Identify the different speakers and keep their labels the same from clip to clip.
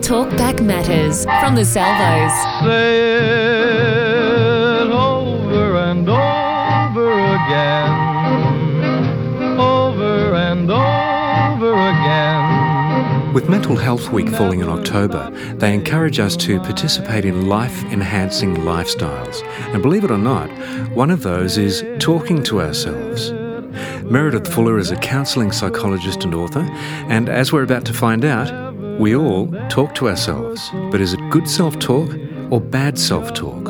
Speaker 1: Talkback Matters from the Salvos.
Speaker 2: Say it over and over again. Over and over again.
Speaker 3: With Mental Health Week falling in October, they encourage us to participate in life enhancing lifestyles. And believe it or not, one of those is talking to ourselves. Meredith Fuller is a counselling psychologist and author, and as we're about to find out, we all talk to ourselves. But is it good self talk or bad self talk?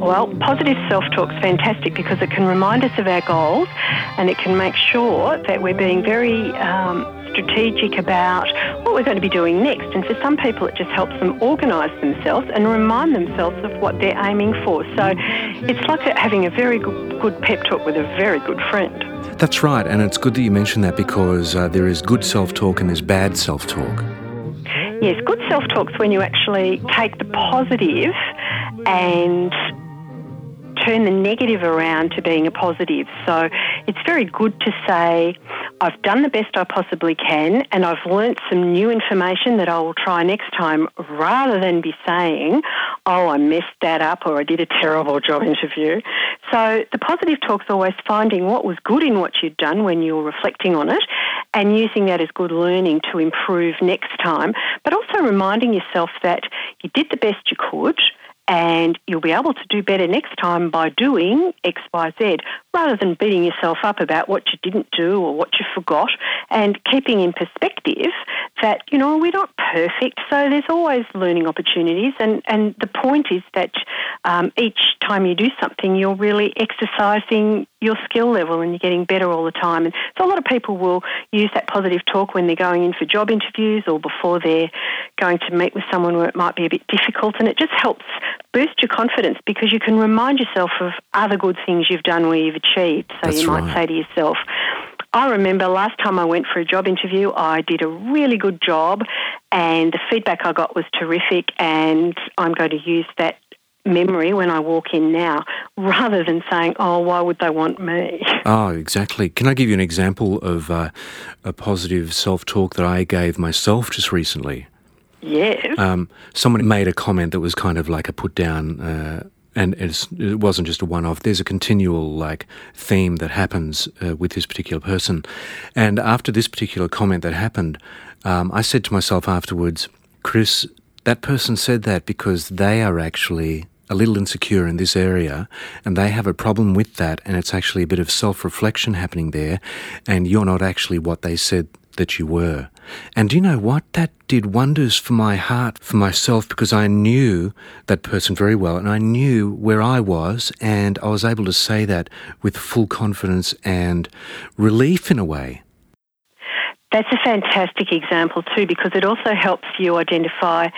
Speaker 4: Well, positive self talk is fantastic because it can remind us of our goals and it can make sure that we're being very um, strategic about what we're going to be doing next. And for some people, it just helps them organise themselves and remind themselves of what they're aiming for. So it's like having a very good, pep talk with a very good friend.
Speaker 3: That's right, and it's good that you mentioned that because uh, there is good self talk and there's bad self talk.
Speaker 4: Yes, good self talk's when you actually take the positive and turn the negative around to being a positive. So it's very good to say, I've done the best I possibly can and I've learnt some new information that I will try next time rather than be saying, oh, I messed that up or I did a terrible job interview. So the positive talk's always finding what was good in what you'd done when you were reflecting on it and using that as good learning to improve next time, but also reminding yourself that you did the best you could and you'll be able to do better next time by doing X, Y, Z, rather than beating yourself up about what you didn't do or what you forgot, and keeping in perspective that, you know, we're not perfect, so there's always learning opportunities, and, and the point is that um, each time you do something, you're really exercising your skill level and you're getting better all the time. And so a lot of people will use that positive talk when they're going in for job interviews or before they're going to meet with someone where it might be a bit difficult, and it just helps boost your confidence because you can remind yourself of other good things you've done where you've achieved. So
Speaker 3: That's
Speaker 4: you might
Speaker 3: right.
Speaker 4: say to yourself, I remember last time I went for a job interview, I did a really good job, and the feedback I got was terrific, and I'm going to use that memory when I walk in now, rather than saying, "Oh, why would they want me?"
Speaker 3: Oh, exactly. Can I give you an example of uh, a positive self talk that I gave myself just recently?
Speaker 4: Yes.
Speaker 3: Um, someone made a comment that was kind of like a put down, uh, and it wasn't just a one off. There's a continual like theme that happens uh, with this particular person. And after this particular comment that happened, um, I said to myself afterwards, Chris, that person said that because they are actually a little insecure in this area and they have a problem with that and it's actually a bit of self-reflection happening there and you're not actually what they said that you were. And do you know what? That did wonders for my heart, for myself, because I knew that person very well and I knew where I was, and I was able to say that with full confidence and relief in a way.
Speaker 4: That's a fantastic example too, because it also helps you identify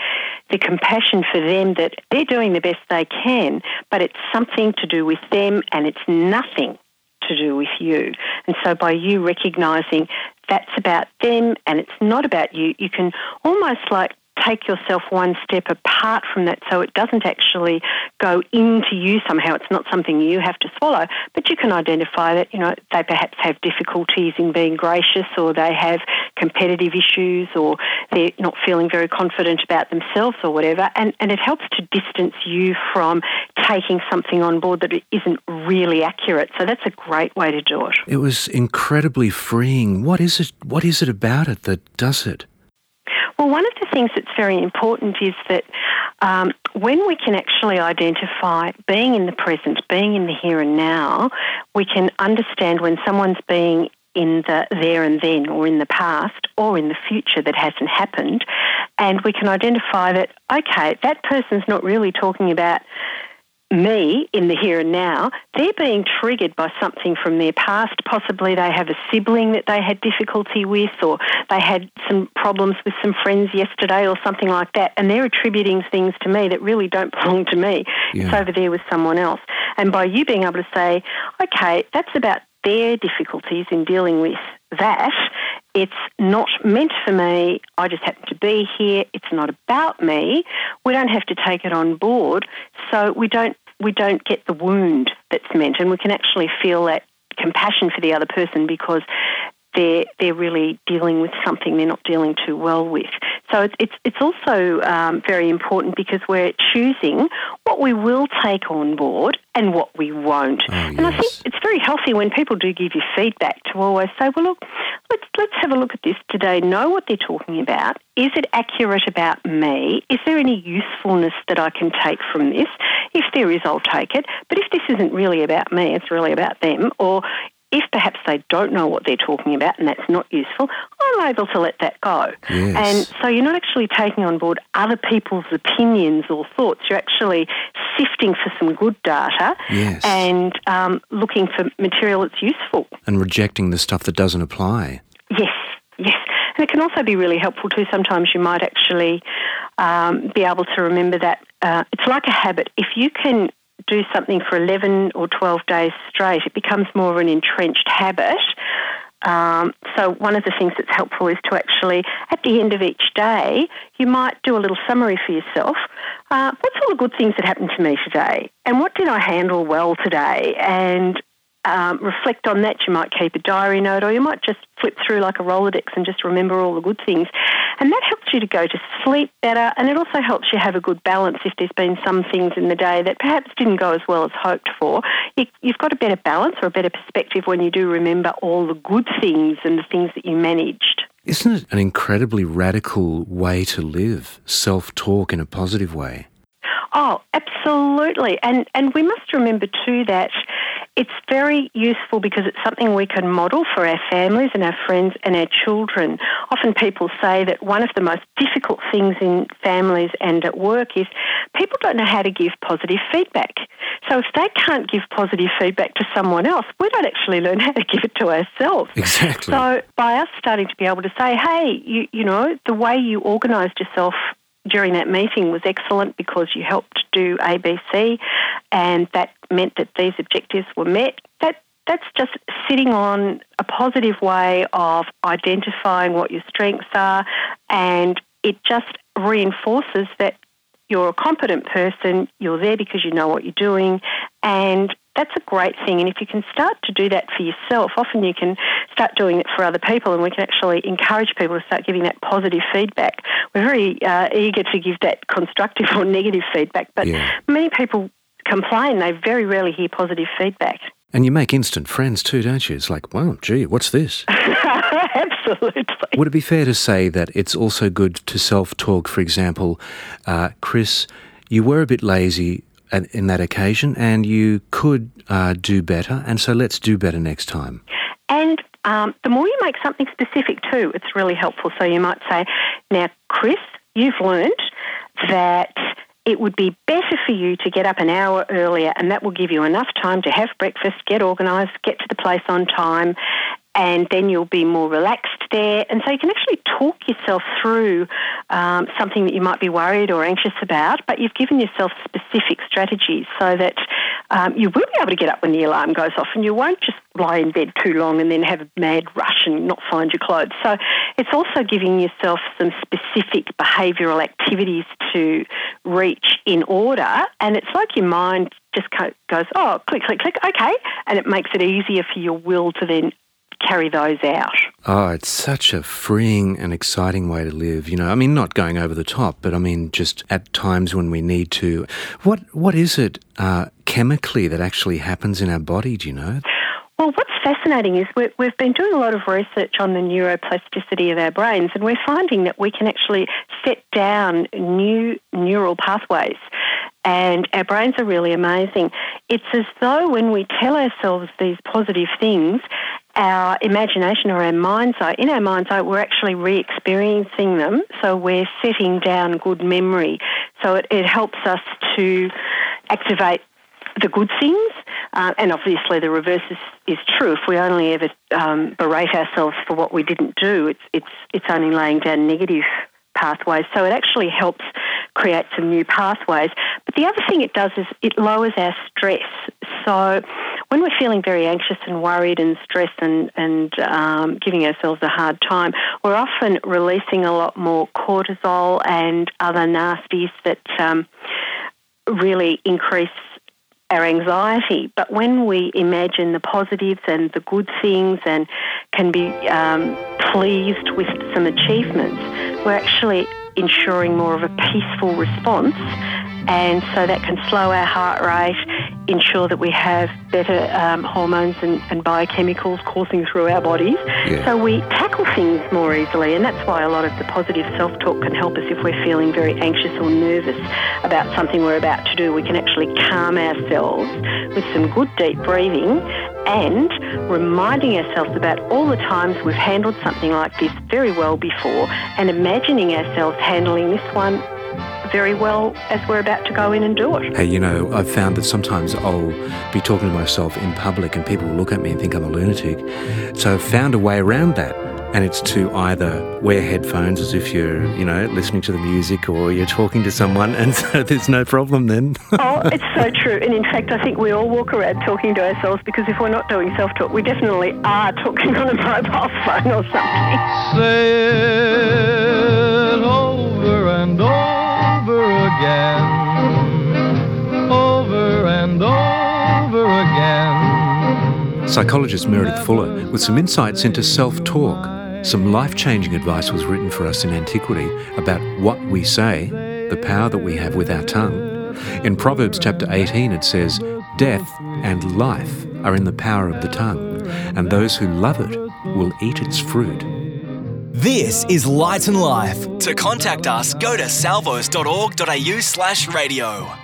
Speaker 4: the compassion for them that they're doing the best they can, but it's something to do with them and it's nothing to do with you. And so by you recognizing that's about them and it's not about you, you can almost like take yourself one step apart from that so it doesn't actually go into you somehow. It's not something you have to swallow, but you can identify that, you know, they perhaps have difficulties in being gracious or they have competitive issues or they're not feeling very confident about themselves or whatever. And, and it helps to distance you from taking something on board that isn't really accurate. So that's a great way to do it.
Speaker 3: It was incredibly freeing. What is it? What is it about it that does it?
Speaker 4: Well, one of the things that's very important is that um, when we can actually identify being in the present, being in the here and now, we can understand when someone's being in the there and then or in the past or in the future that hasn't happened. And we can identify that, okay, that person's not really talking about me in the here and now, they're being triggered by something from their past. Possibly they have a sibling that they had difficulty with, or they had some problems with some friends yesterday, or something like that, and they're attributing things to me that really don't belong to me.
Speaker 3: Yeah.
Speaker 4: It's over there with someone else. And by you being able to say, okay, that's about their difficulties in dealing with that. It's not meant for me. I just happen to be here. It's not about me. We don't have to take it on board, so we don't we don't get the wound that's meant, and we can actually feel that compassion for the other person because they're they're really dealing with something they're not dealing too well with. So it's it's, it's also um, very important because we're choosing what we will take on board and what we won't.
Speaker 3: Oh,
Speaker 4: and I think it's very healthy when people do give you feedback to always say, well, look, let's let's have a look at this today. Know what they're talking about. Is it accurate about me? Is there any usefulness that I can take from this? If there is, I'll take it. But if this isn't really about me, it's really about them, or if perhaps they don't know what they're talking about and that's not useful, I'm able to let that go.
Speaker 3: Yes.
Speaker 4: And so you're not actually taking on board other people's opinions or thoughts. You're actually sifting for some good data
Speaker 3: Yes.
Speaker 4: and um, looking for material that's useful.
Speaker 3: And rejecting the stuff that doesn't apply.
Speaker 4: Yes, yes. And it can also be really helpful too. Sometimes you might actually um, be able to remember that uh, it's like a habit. If you can do something for 11 or 12 days straight, it becomes more of an entrenched habit. Um, so one of the things that's helpful is to actually, at the end of each day, you might do a little summary for yourself. Uh, what's all the good things that happened to me today? And what did I handle well today? And um, reflect on that. You might keep a diary note, or you might just flip through like a Rolodex and just remember all the good things. And that helps you to go to sleep better, and it also helps you have a good balance if there's been some things in the day that perhaps didn't go as well as hoped for. You, you've got a better balance or a better perspective when you do remember all the good things and the things that you managed.
Speaker 3: Isn't it an incredibly radical way to live? Self talk in a positive way.
Speaker 4: Oh, absolutely. And and we must remember too that it's very useful because it's something we can model for our families and our friends and our children. Often people say that one of the most difficult things in families and at work is people don't know how to give positive feedback. So if they can't give positive feedback to someone else, we don't actually learn how to give it to ourselves.
Speaker 3: Exactly.
Speaker 4: So by us starting to be able to say, hey, you, you know, the way you organised yourself during that meeting was excellent because you helped do ABC and that meant that these objectives were met. That that's just sitting on a positive way of identifying what your strengths are and it just reinforces that you're a competent person, you're there because you know what you're doing, and that's a great thing. And if you can start to do that for yourself, often you can start doing it for other people, and we can actually encourage people to start giving that positive feedback. We're very uh, eager to give that constructive or negative feedback, but
Speaker 3: Yeah.
Speaker 4: many people complain they very rarely hear positive feedback.
Speaker 3: And you make instant friends too, don't you? It's like, wow, gee, what's this?
Speaker 4: Absolutely.
Speaker 3: Would it be fair to say that it's also good to self talk? For example, uh, Chris, you were a bit lazy in that occasion and you could uh, do better, and so let's do better next time.
Speaker 4: And um, the more you make something specific too, it's really helpful. So you might say, now, Chris, you've learned that it would be better for you to get up an hour earlier, and that will give you enough time to have breakfast, get organised, get to the place on time, and then you'll be more relaxed there. And so you can actually talk yourself through um, something that you might be worried or anxious about, but you've given yourself specific strategies so that um, you will be able to get up when the alarm goes off and you won't just lie in bed too long and then have a mad rush and not find your clothes. So it's also giving yourself some specific behavioural activities to reach in order. And it's like your mind just goes, oh, click, click, click, okay. And it makes it easier for your will to then carry those out.
Speaker 3: Oh, it's such a freeing and exciting way to live. You know, I mean, not going over the top, but I mean, just at times when we need to. What What is it uh, chemically that actually happens in our body? Do you know?
Speaker 4: Well, what's fascinating is we we've been doing a lot of research on the neuroplasticity of our brains, and we're finding that we can actually set down new neural pathways. And our brains are really amazing. It's as though when we tell ourselves these positive things, our imagination or our mind's eye, in our mind's eye, we're actually re experiencing them. So we're setting down good memory. So it, it helps us to activate the good things, uh, and obviously the reverse is, is true. If we only ever um, berate ourselves for what we didn't do, it's it's it's only laying down negative pathways. So it actually helps create some new pathways. But the other thing it does is it lowers our stress. So when we're feeling very anxious and worried and stressed and, and um, giving ourselves a hard time, we're often releasing a lot more cortisol and other nasties that um, really increase our anxiety. But when we imagine the positives and the good things and can be um, pleased with some achievements, we're actually ensuring more of a peaceful response. And so that can slow our heart rate, ensure that we have better um, hormones and, and, biochemicals coursing through our bodies. Yeah. So we tackle things more easily. And that's why a lot of the positive self talk can help us if we're feeling very anxious or nervous about something we're about to do. We can actually calm ourselves with some good deep breathing and reminding ourselves about all the times we've handled something like this very well before and imagining ourselves handling this one very well as we're about to go in and do it.
Speaker 3: Hey, you know, I've found that sometimes I'll be talking to myself in public and people will look at me and think I'm a lunatic. So I've found a way around that. And it's to either wear headphones as if you're, you know, listening to the music or you're talking to someone, and so there's no problem then.
Speaker 4: oh, it's so true. And in fact, I think we all walk around talking to ourselves because if we're not doing self talk, we definitely are talking on a mobile phone or something.
Speaker 2: Say it over and over again, over and over again.
Speaker 3: Psychologist Meredith Fuller with some insights into self talk. Some life changing advice was written for us in antiquity about what we say, the power that we have with our tongue. In Proverbs chapter 18, it says, Death and life are in the power of the tongue, and those who love it will eat its fruit.
Speaker 5: This is Light and Life. To contact us, go to salvos.org.au slash radio.